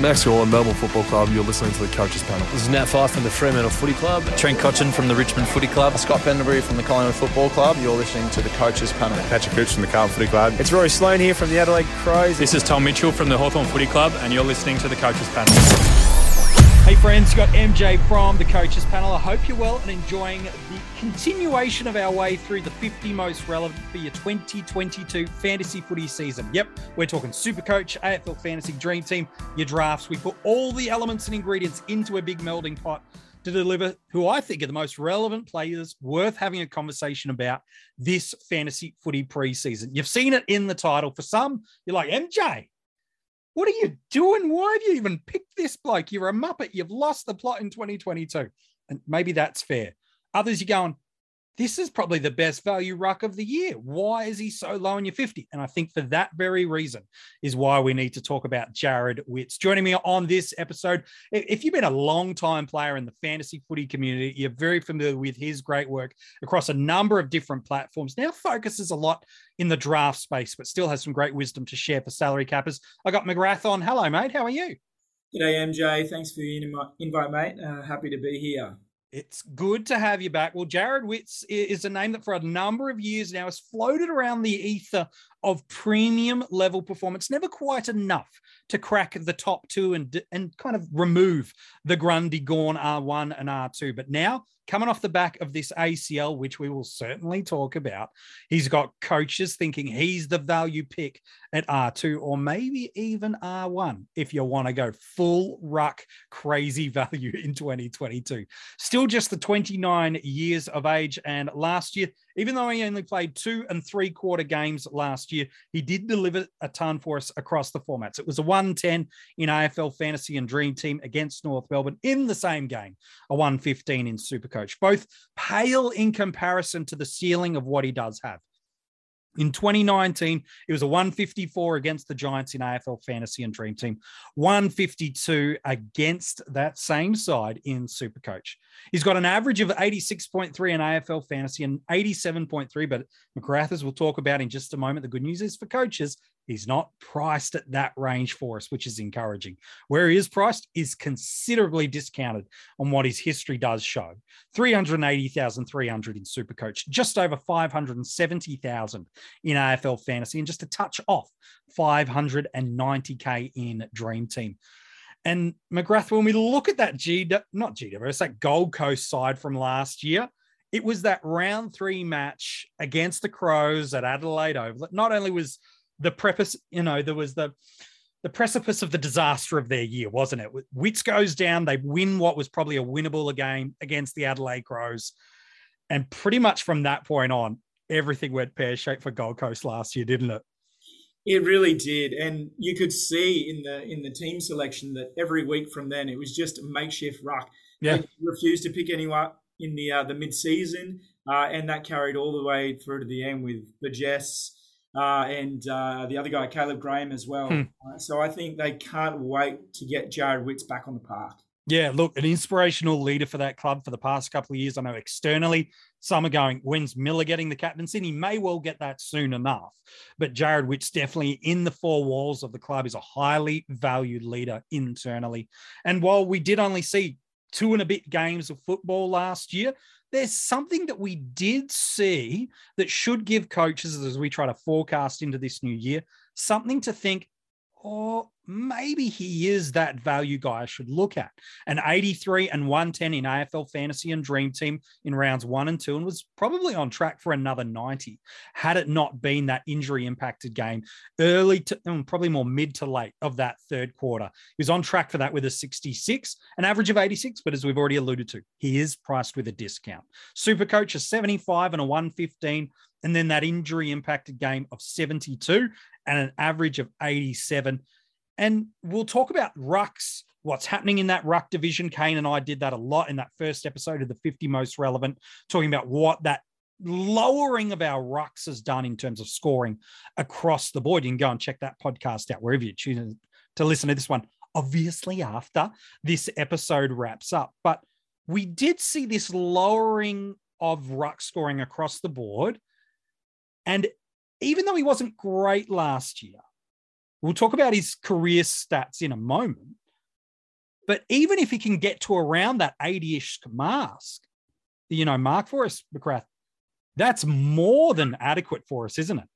Max Gawn, Melbourne Football Club. You're listening to the Coaches Panel. This is Nat Fyfe from the Fremantle Footy Club. Trent Cotchin from the Richmond Footy Club. Scott Pendlebury from the Collingwood Football Club. You're listening to the Coaches Panel. Patrick Cooch from the Carlton Footy Club. It's Rory Sloane here from the Adelaide Crows. This is Tom Mitchell from the Hawthorn Footy Club, and you're listening to the Coaches Panel. Hey friends, got MJ from the Coaches Panel. I hope you're well and enjoying the continuation of our way through the 50 most relevant for your 2022 fantasy footy season. Yep, we're talking Supercoach, AFL Fantasy Dream Team, your drafts. We put all the elements and ingredients into a big melding pot to deliver who I think are the most relevant players worth having a conversation about this fantasy footy preseason. You've seen it in the title. For some, you're like, MJ, what are you doing? Why have you even picked this bloke? You're a muppet. You've lost the plot in 2022. And maybe that's fair. Others, you're going, this is probably the best value ruck of the year. Why is he so low in your 50? And I think for that very reason is why we need to talk about Jarrod Witts. Joining me on this episode, if you've been a long time player in the fantasy footy community, you're very familiar with his great work across a number of different platforms. Now focuses a lot in the draft space, but still has some great wisdom to share for salary cappers. I got McGrath on. Hello, mate. How are you? G'day, MJ. Thanks for the invite, mate. Uh, happy to be here. It's good to have you back. Well, Jarrod Witts is a name that for a number of years now has floated around the ether of premium level performance, never quite enough to crack the top two and, and kind of remove the Grundy Gawn R1 and R2. But now coming off the back of this ACL, which we will certainly talk about, he's got coaches thinking he's the value pick at R2 or maybe even R1 if you want to go full ruck crazy value in 2022. Still just the 29 years of age. And last year, even though he only played two and three quarter games last year, he did deliver a ton for us across the formats. It was a 110 in AFL Fantasy and Dream Team against North Melbourne in the same game, a 115 in Supercoach. Both pale in comparison to the ceiling of what he does have. In 2019, it was a 154 against the Giants in AFL Fantasy and Dream Team, 152 against that same side in Supercoach. He's got an average of 86.3 in AFL Fantasy and 87.3, but McGrath, as we'll talk about in just a moment, the good news is for coaches, He's not priced at that range for us, which is encouraging. Where he is priced is considerably discounted on what his history does show. 380,300 in Supercoach, just over 570,000 in AFL Fantasy, and just a touch off 590K in Dream Team. And McGrath, when we look at that G, not GWS, that Gold Coast side from last year, it was that round three match against the Crows at Adelaide Oval. Not only was the preface, you know, there was the the precipice of the disaster of their year, wasn't it? Witts goes down, they win what was probably a winnable game against the Adelaide Crows. And pretty much from that point on, everything went pear shaped for Gold Coast last year, didn't it? It really did, and you could see in the in the team selection that every week from then it was just a makeshift ruck. Yeah, they refused to pick anyone in the uh, the mid season, uh, and that carried all the way through to the end with Burgess, uh, and uh, the other guy, Caleb Graham, as well. Hmm. Uh, so I think they can't wait to get Jarrod Witts back on the park. Yeah, look, an inspirational leader for that club for the past couple of years. I know externally, some are going, when's Miller getting the captaincy? He may well get that soon enough. But Jarrod Witts definitely in the four walls of the club is a highly valued leader internally. And while we did only see two and a bit games of football last year, there's something that we did see that should give coaches, as we try to forecast into this new year, something to think, oh, maybe he is that value guy I should look at. An 83 and 110 in AFL Fantasy and Dream Team in rounds one and two, and was probably on track for another 90 had it not been that injury impacted game early to um, probably more mid to late of that third quarter. He was on track for that with a 66, an average of 86, but as we've already alluded to, he is priced with a discount. Super Coach a 75 and a 115 and then that injury impacted game of 72 and an average of 87. And we'll talk about rucks, what's happening in that ruck division. Kane and I did that a lot in that first episode of the 50 most relevant, talking about what that lowering of our rucks has done in terms of scoring across the board. You can go and check that podcast out wherever you choose to listen to this one, obviously, after this episode wraps up. But we did see this lowering of ruck scoring across the board. And even though he wasn't great last year, we'll talk about his career stats in a moment. But even if he can get to around that 80-ish mask, you know, mark for us, McGrath, that's more than adequate for us, isn't it?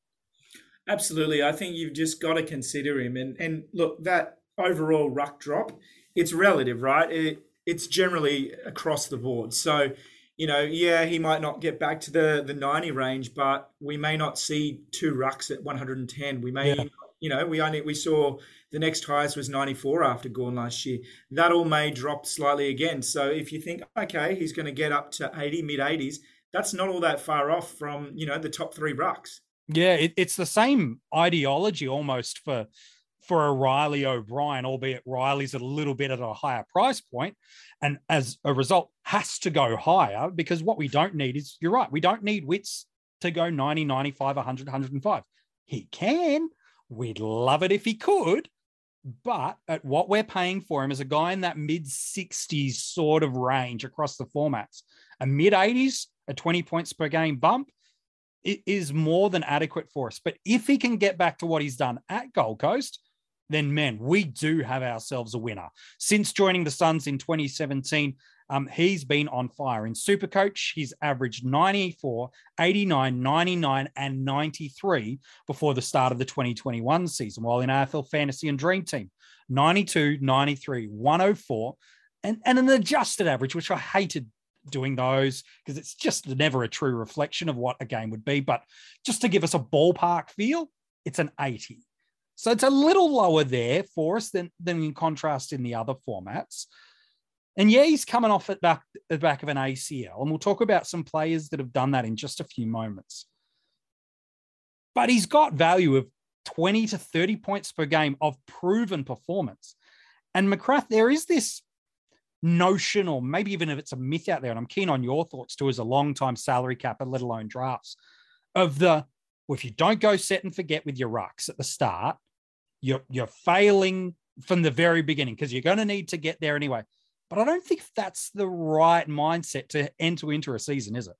Absolutely. I think you've just got to consider him. And and look, that overall ruck drop, it's relative, right? It, it's generally across the board. So, you know, yeah, he might not get back to the the 90 range, but we may not see two rucks at 110. We may, yeah. you know, we only we saw the next highest was 94 after Gawn last year. That all may drop slightly again. So if you think, okay, he's going to get up to 80, mid 80s, that's not all that far off from, you know, the top three rucks. Yeah, it, it's the same ideology almost for for a Reilly O'Brien, albeit Reilly's a little bit at a higher price point, and as a result has to go higher because what we don't need is you're right, we don't need Witts to go 90, 95, 100, 105. He can. We'd love it if he could, but at what we're paying for him as a guy in that mid 60s sort of range across the formats, a mid 80s, a 20 points per game bump, is more than adequate for us. But if he can get back to what he's done at Gold Coast, then man, we do have ourselves a winner. Since joining the Suns in 2017, um, he's been on fire. In Supercoach, he's averaged 94, 89, 99, and 93 before the start of the 2021 season, while in AFL Fantasy and Dream Team, 92, 93, 104, and, and an adjusted average, which I hated doing those because it's just never a true reflection of what a game would be. But just to give us a ballpark feel, it's an 80. So it's a little lower there for us than, than in contrast in the other formats. And yeah, he's coming off at back, the back of an ACL. And we'll talk about some players that have done that in just a few moments. But he's got value of 20 to 30 points per game of proven performance. And McGrath, there is this notion, or maybe even if it's a myth out there, and I'm keen on your thoughts too, as a long time salary cap, let alone drafts, of the well, if you don't go set and forget with your rucks at the start, you're you're failing from the very beginning because you're going to need to get there anyway. But I don't think that's the right mindset to enter into a season, is it?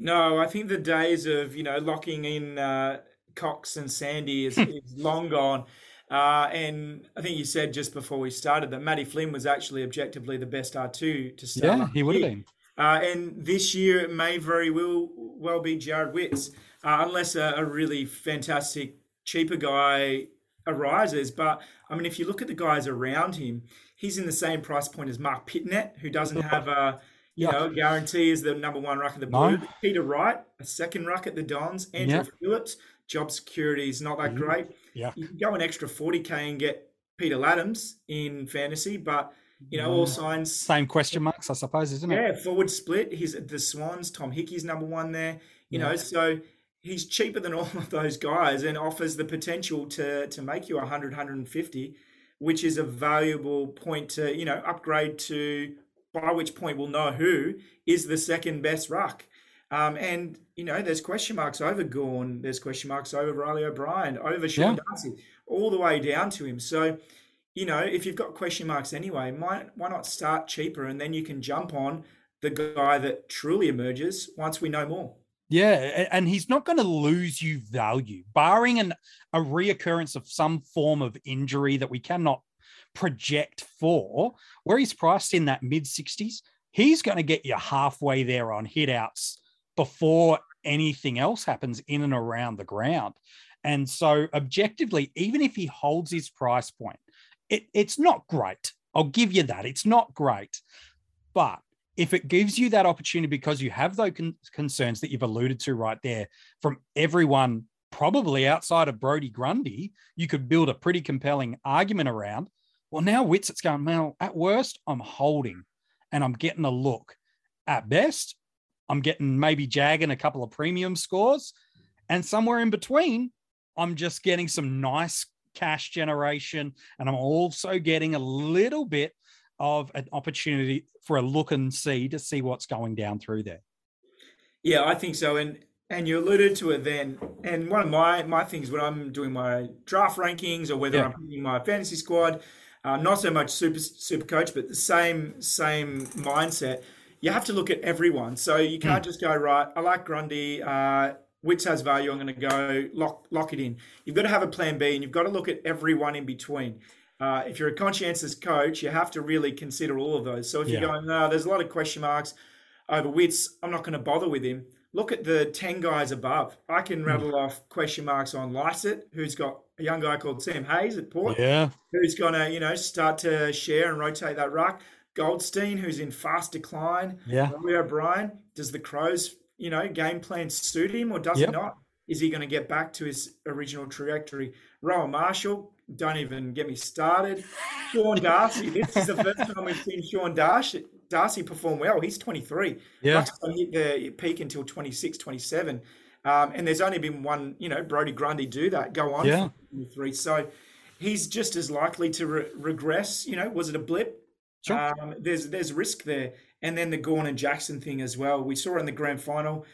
No, I think the days of you know locking in uh, Cox and Sandy is, is long gone. Uh, and I think you said just before we started that Matty Flynn was actually objectively the best R2 to start. Yeah, he would have been. Uh, and this year it may very well well be Jarrod Witts, uh, unless a, a, really fantastic cheaper guy arises. But I mean, if you look at the guys around him, he's in the same price point as Marc Pittonet, who doesn't have a you know guarantee as the number one ruck of the blue. No. Peter Wright, a second ruck at the Dons. Andrew. Phillips, job security is not that mm-hmm. great. Yeah, you can go an extra forty k and get Peter Ladhams in fantasy, but you know, all mm. signs. Same question marks, I suppose, isn't it? Yeah, forward split. He's at the Swans. Tom Hickey's number one there. You yeah. know, so he's cheaper than all of those guys and offers the potential to to make you 100, 150, which is a valuable point to you know upgrade to. By which point we'll know who is the second best ruck. Um, and you know, there's question marks over Gawn, there's question marks over Reilly O'Brien, over Sean yeah. Darcy, all the way down to him. So you know, if you've got question marks anyway, why, why not start cheaper and then you can jump on the guy that truly emerges once we know more. Yeah, and he's not going to lose you value, barring an, a reoccurrence of some form of injury that we cannot project for. Where he's priced in that mid 60s, he's going to get you halfway there on hit outs before anything else happens in and around the ground. And so, objectively, even if he holds his price point, it, it's not great. I'll give you that. It's not great. But if it gives you that opportunity because you have those con- concerns that you've alluded to right there from everyone, probably outside of Brodie Grundy, you could build a pretty compelling argument around. Well, now Witts, it's going, well, at worst, I'm holding and I'm getting a look. At best, I'm getting maybe jagging a couple of premium scores. And somewhere in between, I'm just getting some nice cash generation. And I'm also getting a little bit of an opportunity for a look and see to see what's going down through there. Yeah, I think so. And and you alluded to it then. And one of my my things when I'm doing my draft rankings or whether yeah. I'm picking my fantasy squad, uh, not so much super super coach, but the same same mindset. You have to look at everyone. So you can't mm. just go right. I like Grundy. Uh, Witts has value. I'm going to go lock lock it in. You've got to have a plan B, and you've got to look at everyone in between. Uh, if you're a conscientious coach, you have to really consider all of those. So if Yeah. you're going, no, there's a lot of question marks over Witts, I'm not going to bother with him. Look at the 10 guys above. I can Hmm. rattle off question marks on Lycett, who's got a young guy called Sam Hayes at Port, Yeah. who's going to, you know, start to share and rotate that ruck. Goldstein, who's in fast decline. Yeah. Robbie O'Brien, does the Crows, you know, game plan suit him or does Yep. it not? Is he going to get back to his original trajectory? Rowan Marshall, don't even get me started. Sean Darcy, this is the first time we've seen Sean Darcy, Darcy perform well. He's 23. Yeah. Ruck's going to hit the peak until 26, 27. Um, and there's only been one, you know, Brodie Grundy do that, go on Yeah. 23. So he's just as likely to re- regress. You know, was it a blip? Sure. Um, there's there's risk there, and then the Gawn and Jackson thing as well. We saw in the grand final.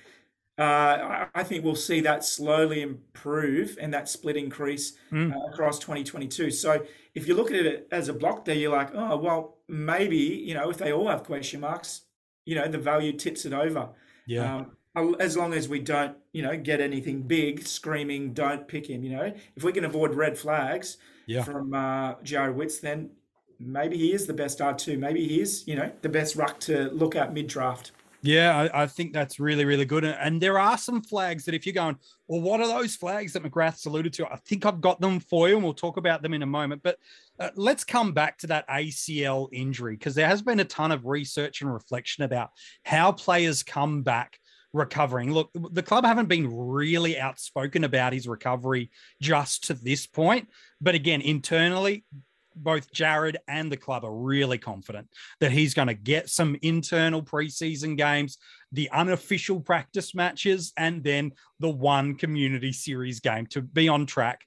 Uh, I, think we'll see that slowly improve and that split increase Mm. uh, across 2022. So if you look at it as a block, there you're like, oh well, maybe you know if they all have question marks, you know the value tips it over. Yeah. Um, as long as we don't, you know, get anything big screaming, don't pick him. You know, if we can avoid red flags Yeah. from uh, Jarrod Witts, then maybe he is the best R2. Maybe he is, you know, the best ruck to look at mid draft. Yeah, I, I think that's really, really good. And- there are some flags that if you're going, well, what are those flags that McGrath's alluded to? I think I've got them for you, and we'll talk about them in a moment. But uh, let's come back to that ACL injury because there has been a ton of research and reflection about how players come back recovering. Look, the club haven't been really outspoken about his recovery just to this point. But again, internally, both Jarrod and the club are really confident that he's going to get some internal preseason games, the unofficial practice matches, and then the one community series game to be on track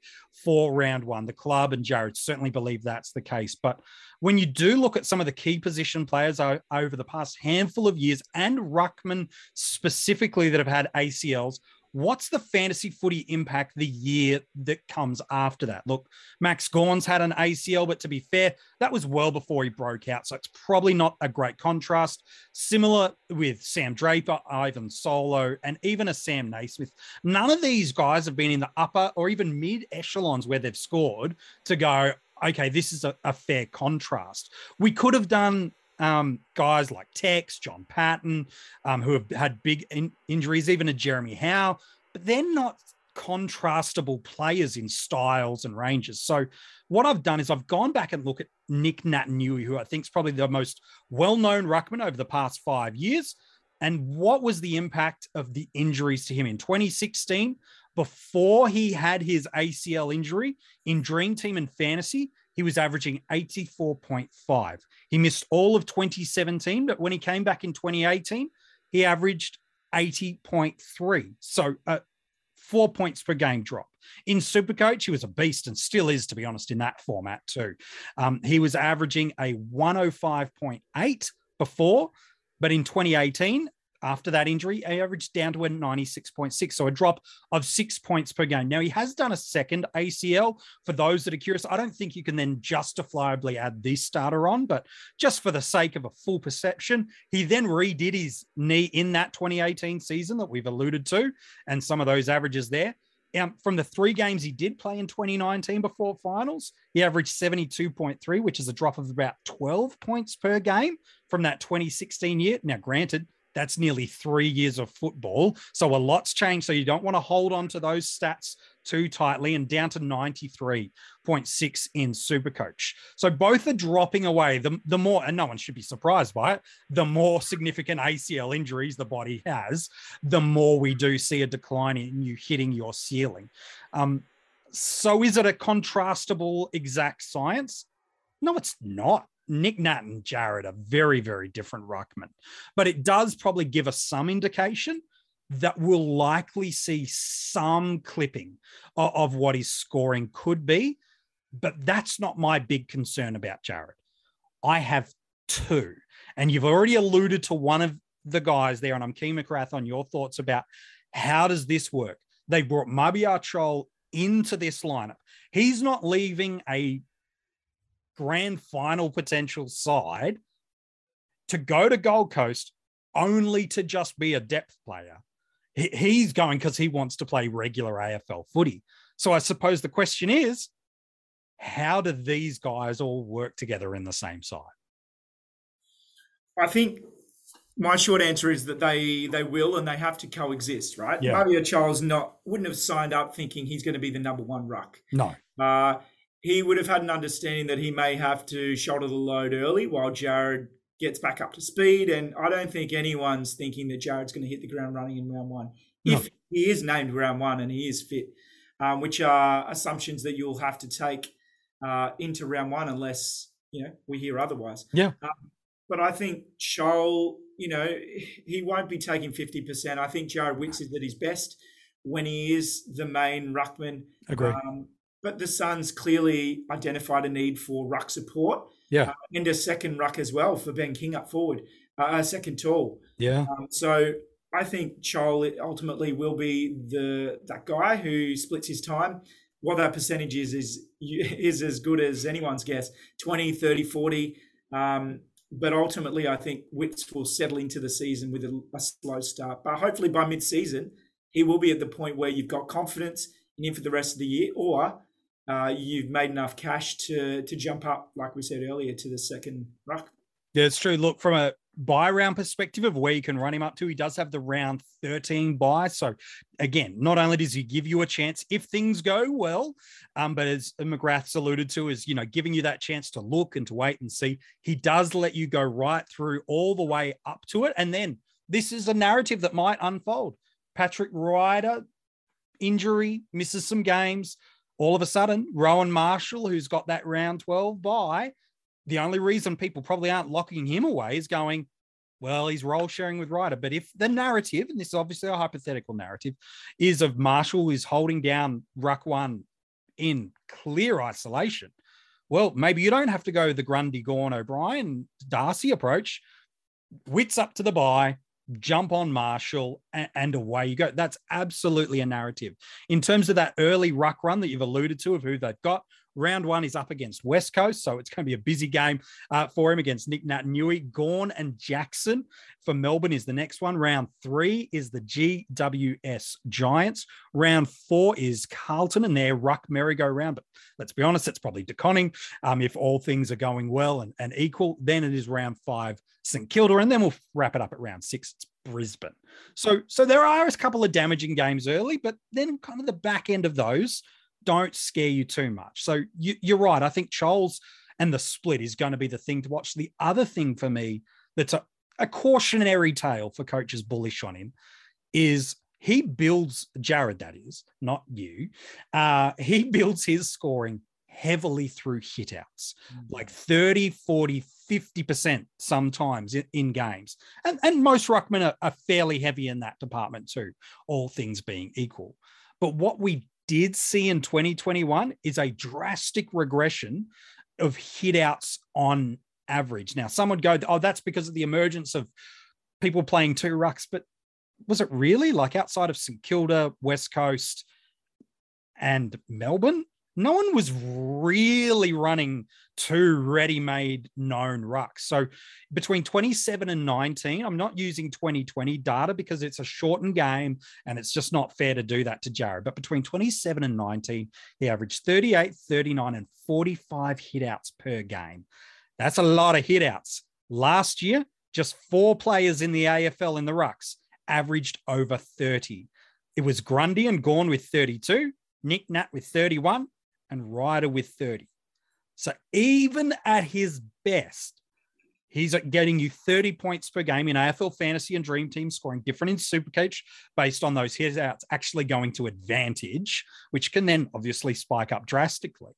for round one. The club and Jarrod certainly believe that's the case. But when you do look at some of the key position players over the past handful of years and Ruckman specifically that have had ACLs, what's the fantasy footy impact the year that comes after that? Look, Max Gawn's had an ACL, but to be fair, that was well before he broke out. So it's probably not a great contrast. Similar with Sam Draper, Ivan Soldo, and even a Sam Naismith. None of these guys have been in the upper or even mid echelons where they've scored to go, okay, this is a, a fair contrast. We could have done um, guys like Tex, John Patton, um, who have had big in- injuries, even a Jeremy Howe, but they're not contrastable players in styles and ranges. So what I've done is I've gone back and look at Nic Naitanui, who I think is probably the most well-known ruckman over the past five years. And what was the impact of the injuries to him in 2016? Before he had his ACL injury in Dream Team and Fantasy, he was averaging 84.5. He missed all of 2017, but when he came back in 2018, he averaged 80.3. So uh, four points per game drop. In Supercoach, he was a beast and still is, to be honest, in that format too. Um, he was averaging a 105.8 before, but in 2018, after that injury, he averaged down to a 96.6, so a drop of six points per game. Now, he has done a second ACL. For those that are curious, I don't think you can then justifiably add this starter on, but just for the sake of a full perception, he then redid his knee in that 2018 season that we've alluded to, and some of those averages there. Um, from the three games he did play in 2019 before finals, he averaged 72.3, which is a drop of about 12 points per game from that 2016 year. Now, granted, that's nearly three years of football. So a lot's changed. So you don't want to hold on to those stats too tightly and down to 93.6 in Supercoach. So both are dropping away. The, the more, and no one should be surprised by it, the more significant ACL injuries the body has, the more we do see a decline in you hitting your ceiling. Um, so is it a contrastable exact science? No, it's not. Nick Nat and Jarrod are very, very different ruckmen, but it does probably give us some indication that we'll likely see some clipping of, of what his scoring could be. But that's not my big concern about Jarrod. I have two, and you've already alluded to one of the guys there, and I'm keen, McGrath, on your thoughts about how does this work? They brought Mabior Chol into this lineup. He's not leaving a grand final potential side to go to Gold Coast only to just be a depth player. He, he's going because he wants to play regular AFL footy. So I suppose the question is how do these guys all work together in the same side? I think my short answer is that they they will and they have to coexist, right? Yeah. Mabior Chol not wouldn't have signed up thinking he's going to be the number one ruck. No. Uh, he would have had an understanding that he may have to shoulder the load early while Jarrod gets back up to speed. And I don't think anyone's thinking that Jarrod's going to hit the ground running in round one. No. If he is named round one and he is fit, um, which are assumptions that you'll have to take uh, into round one unless you know we hear otherwise. Yeah. Um, but I think Chol, you know, he won't be taking fifty percent. I think Jarrod Witts is at his best when he is the main ruckman. Agree. Um, but the Suns clearly identified a need for ruck support. Yeah. Uh, and a second ruck as well for Ben King up forward, uh, a second tall. Yeah. Um, so I think Chol ultimately will be the that guy who splits his time. What that percentage is is is as good as anyone's guess 20, 30, 40. Um, but ultimately, I think Witts will settle into the season with a, a slow start. But hopefully, by mid season, he will be at the point where you've got confidence in him for the rest of the year, or uh, you've made enough cash to to jump up, like we said earlier, to the second ruck. Yeah, it's true. Look, from a buy round perspective of where you can run him up to, he does have the round 13 buy. So, again, not only does he give you a chance if things go well, um, but as McGrath's alluded to, is, you know, giving you that chance to look and to wait and see. He does let you go right through all the way up to it. And then this is a narrative that might unfold. Patrick Ryder, injury, misses some games. All of a sudden, Rowan Marshall, who's got that round 12 buy, the only reason people probably aren't locking him away is going, well, he's role sharing with Ryder. But if the narrative, and this is obviously a hypothetical narrative, is of Marshall is holding down Ruck One in clear isolation, well, maybe you don't have to go the Grundy, Gawn, O'Brien, Darcy approach. Witts up to the buy, jump on Marshall, and, and away you go. That's absolutely a narrative. In terms of that early ruck run that you've alluded to of who they've got, Round one is up against West Coast, so it's going to be a busy game uh, for him against Nick Nat Nui. Gawn and Jackson for Melbourne is the next one. Round three is the GWS Giants. Round four is Carlton and their ruck merry-go-round. But let's be honest, it's probably De Koning. Um, if all things are going well and, and equal, then it is round five, St Kilda, and then we'll wrap it up at round six. It's Brisbane. So, so there are a couple of damaging games early, but then kind of the back end of those don't scare you too much. So you, are right. I think Chol and the split is going to be the thing to watch. The other thing for me that's a, a cautionary tale for coaches bullish on him is he builds Jarrod, that is, not you. Uh, he builds his scoring heavily through hitouts, mm-hmm. like 30, 40, 50% sometimes in, in games. And, and most Ruckmen are, are fairly heavy in that department too, all things being equal. But what we did see in 2021 is a drastic regression of hitouts on average. Now, some would go, oh, that's because of the emergence of people playing two rucks, but was it really like outside of St Kilda, West Coast, and Melbourne? No one was really running two ready-made known rucks. So between 27 and 19, I'm not using 2020 data because it's a shortened game and it's just not fair to do that to Jarrod. But between 27 and 19, he averaged 38, 39, and 45 hitouts per game. That's a lot of hitouts. Last year, just four players in the AFL in the rucks averaged over 30. It was Grundy and Gawn with 32, Nick Nat with 31, and Ryder with 30. So even at his best, he's getting you 30 points per game in AFL Fantasy and Dream Team, scoring different in Supercoach based on those hit outs actually going to advantage, which can then obviously spike up drastically.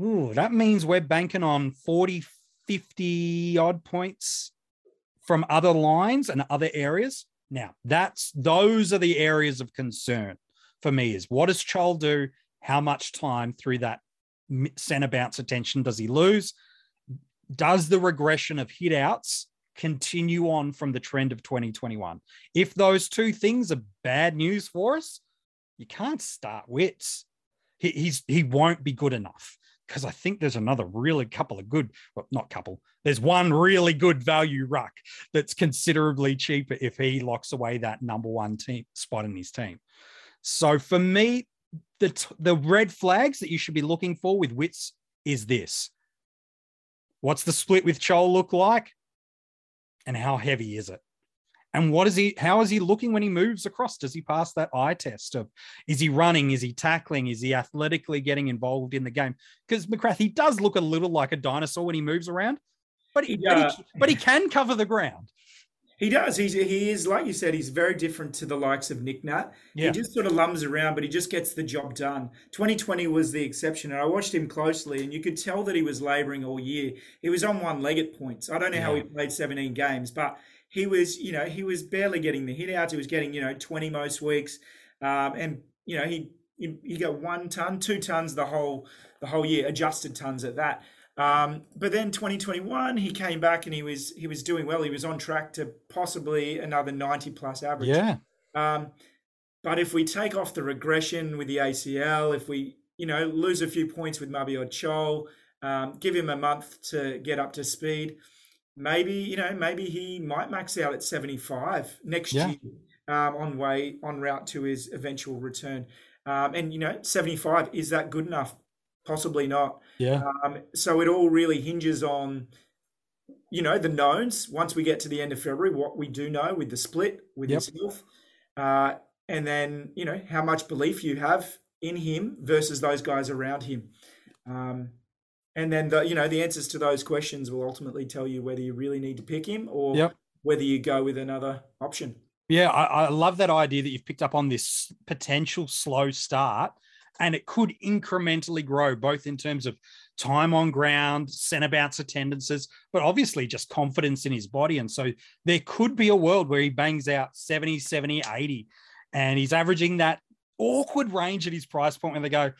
Ooh, that means we're banking on 40, 50 odd points from other lines and other areas. Now, that's those are the areas of concern for me is what does Chol do? How much time through that center bounce attention does he lose? Does the regression of hitouts continue on from the trend of 2021? If those two things are bad news for us, you can't start Witts. He, he's he won't be good enough because I think there's another really couple of good, well, not couple. There's one really good value ruck that's considerably cheaper if he locks away that number one team spot in his team. So for me, the t- the red flags that you should be looking for with Witts is this. What's the split with Chol look like? And how heavy is it? And what is he? How is he looking when he moves across? Does he pass that eye test of is he running? Is he tackling? Is he athletically getting involved in the game? Because McGrath, he does look a little like a dinosaur when he moves around, but he, but, he but he can cover the ground. He does. He's he is like you said. He's very different to the likes of Nick Nat. Yeah. He just sort of lums around, but he just gets the job done. 2020 was the exception, and I watched him closely, and you could tell that he was labouring all year. He was on one leg at points. I don't know yeah. how he played 17 games, but he was, you know, he was barely getting the hit outs. He was getting, you know, 20 most weeks. Um, and, you know, he, he, he got one ton, two tons the whole, the whole year, adjusted tons at that. Um, but then 2021, he came back and he was, he was doing well. He was on track to possibly another 90 plus average. Yeah. Um, but if we take off the regression with the ACL, if we, you know, lose a few points with Mabior Chol, um, give him a month to get up to speed, maybe you know maybe he might max out at 75 next yeah. year um, on way on route to his eventual return um, and you know 75 is that good enough possibly not yeah um, so it all really hinges on you know the knowns once we get to the end of february what we do know with the split with yep. health uh, and then you know how much belief you have in him versus those guys around him um, and then the you know the answers to those questions will ultimately tell you whether you really need to pick him or yep. whether you go with another option. Yeah, I, I, love that idea that you've picked up on this potential slow start, and it could incrementally grow both in terms of time on ground, centre bounce attendances, but obviously just confidence in his body. And so there could be a world where he bangs out 70, 70, 80, and he's averaging that awkward range at his price point when they go,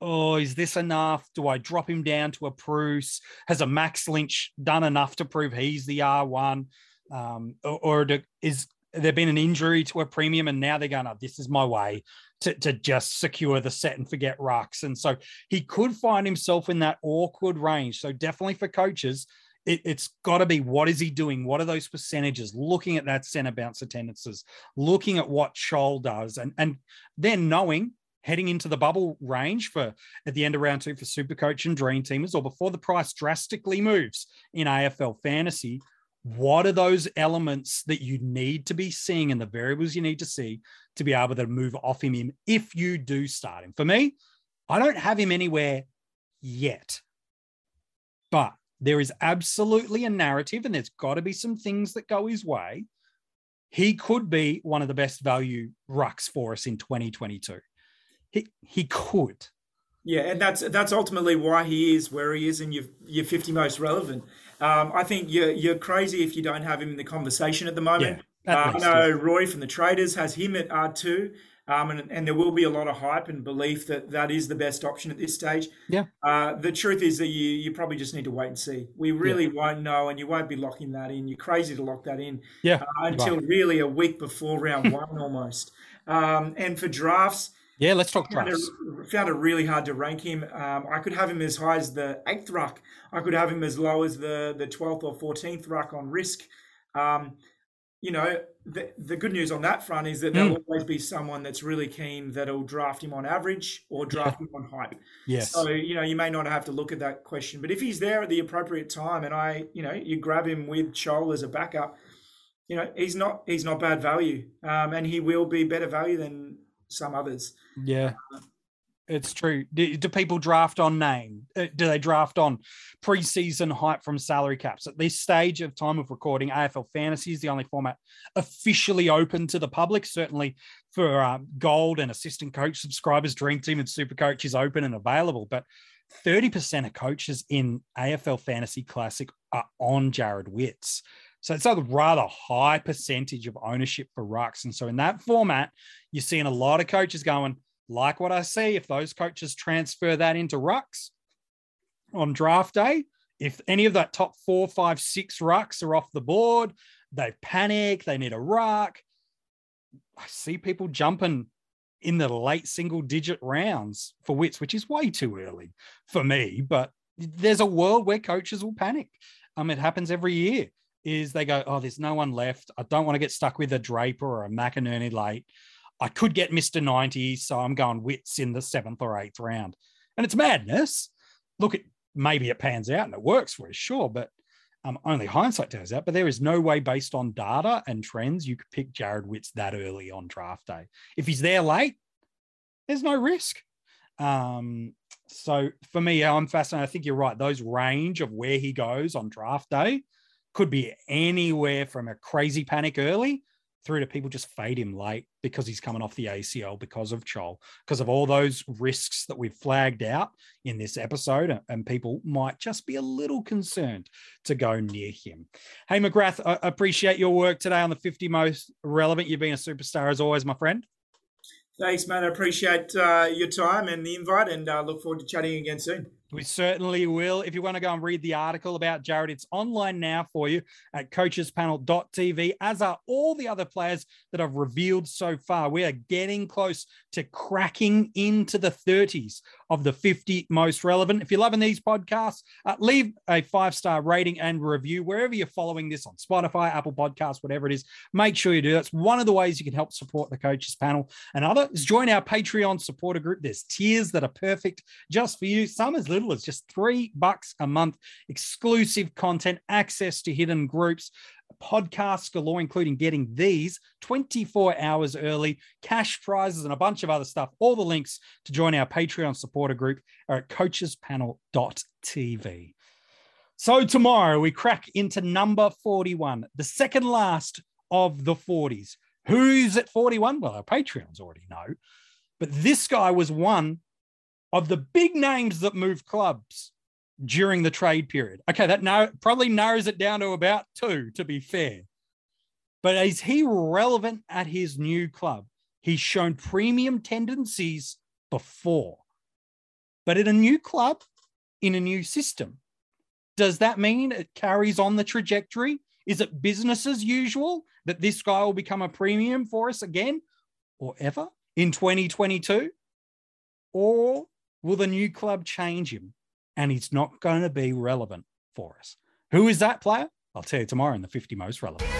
oh, is this enough? Do I drop him down to a Bruce? Has a Max Lynch done enough to prove he's the R1? Um, or, or do, is there been an injury to a premium and now they're going, oh, this is my way to, to just secure the set and forget rucks. And so he could find himself in that awkward range. So definitely for coaches, it, has got to be what is he doing? What are those percentages? Looking at that center bounce attendances, looking at what Chol does, and and then knowing heading into the bubble range for at the end of round two for super coach and dream teamers or before the price drastically moves in AFL fantasy, what are those elements that you need to be seeing and the variables you need to see to be able to move off him if you do start him? For me, I don't have him anywhere yet, but there is absolutely a narrative and there's got to be some things that go his way. He could be one of the best value rucks for us in 2022. He he could. Yeah, and that's that's ultimately why he is where he is in your your 50 most relevant. Um, I think you're you're crazy if you don't have him in the conversation at the moment. Yeah, uh, I know Roy from the Traders has him at R2, um, and, and there will be a lot of hype and belief that that is the best option at this stage. Yeah. Uh, the truth is that you you probably just need to wait and see. We really yeah. won't know, and you won't be locking that in. You're crazy to lock that in. Yeah. Uh, until right. really a week before round one almost. Um, and for drafts yeah, let's talk drafts. Found it, found it really hard to rank him. Um, I could have him as high as the eighth ruck. I could have him as low as the the twelfth or fourteenth ruck on risk. Um, you know, the, the good news on that front is that there'll mm. always be someone that's really keen that'll draft him on average or draft yeah. him on hype. Yes. So, you know, you may not have to look at that question, but if he's there at the appropriate time and I, you know, you grab him with Chol as a backup, you know, he's not he's not bad value. Um, and he will be better value than some others. Yeah. It's true. Do, do, people draft on name? Uh, do they draft on preseason hype from salary caps? At this stage of time of recording, AFL Fantasy is the only format officially open to the public. Certainly for uh, gold and assistant coach subscribers, Dream Team and Super Coach is open and available. But 30% of coaches in AFL Fantasy Classic are on Jarrod Witts. So it's a rather high percentage of ownership for rucks. And so in that format, you're seeing a lot of coaches going, like what I see, if those coaches transfer that into rucks on draft day, if any of that top four, five, six rucks are off the board, they panic, they need a ruck. I see people jumping in the late single digit rounds for Witts, which is way too early for me. But there's a world where coaches will panic. Um, it happens every year is they go, oh, there's no one left. I don't want to get stuck with a Draper or a McInerney late. I could get Mr. 90, so I'm going Witts in the seventh or eighth round. And it's madness. Look, at maybe it pans out and it works for us, sure, but um, only hindsight tells out. But there is no way, based on data and trends, you could pick Jarrod Witts that early on draft day. If he's there late, there's no risk. Um, so for me, I'm fascinated. I think you're right. Those range of where he goes on draft day could be anywhere from a crazy panic early through to people just fade him late because he's coming off the ACL because of Chol, because of all those risks that we've flagged out in this episode. And people might just be a little concerned to go near him. Hey, McGrath, I appreciate your work today on the 50 most relevant. You've been a superstar as always, my friend. Thanks, man. I appreciate uh, your time and the invite and uh, look forward to chatting again soon. We certainly will. If you want to go and read the article about Jarrod, it's online now for you at coachespanel.tv, as are all the other players that I've revealed so far. We are getting close to cracking into the 30s of the 50 most relevant. If you're loving these podcasts, uh, leave a five star rating and review wherever you're following this on Spotify, Apple Podcasts, whatever it is. Make sure you do. That's one of the ways you can help support the coaches panel. Another is join our Patreon supporter group. There's tiers that are perfect just for you. Some as little little as just three bucks a month, exclusive content, access to hidden groups, podcasts galore, including getting these 24 hours early, cash prizes, and a bunch of other stuff. All the links to join our Patreon supporter group are at coachespanel.tv. So tomorrow we crack into number 41, the second last of the 40s. Who's at 41? Well, our Patreons already know. But this guy was one of the big names that move clubs during the trade period. Okay, that now probably narrows it down to about two, to be fair. But is he relevant at his new club? He's shown premium tendencies before, but in a new club, in a new system, does that mean it carries on the trajectory? Is it business as usual that this guy will become a premium for us again or ever in 2022? Or Will the new club change him? And he's not going to be relevant for us. Who is that player? I'll tell you tomorrow in the 50 most relevant.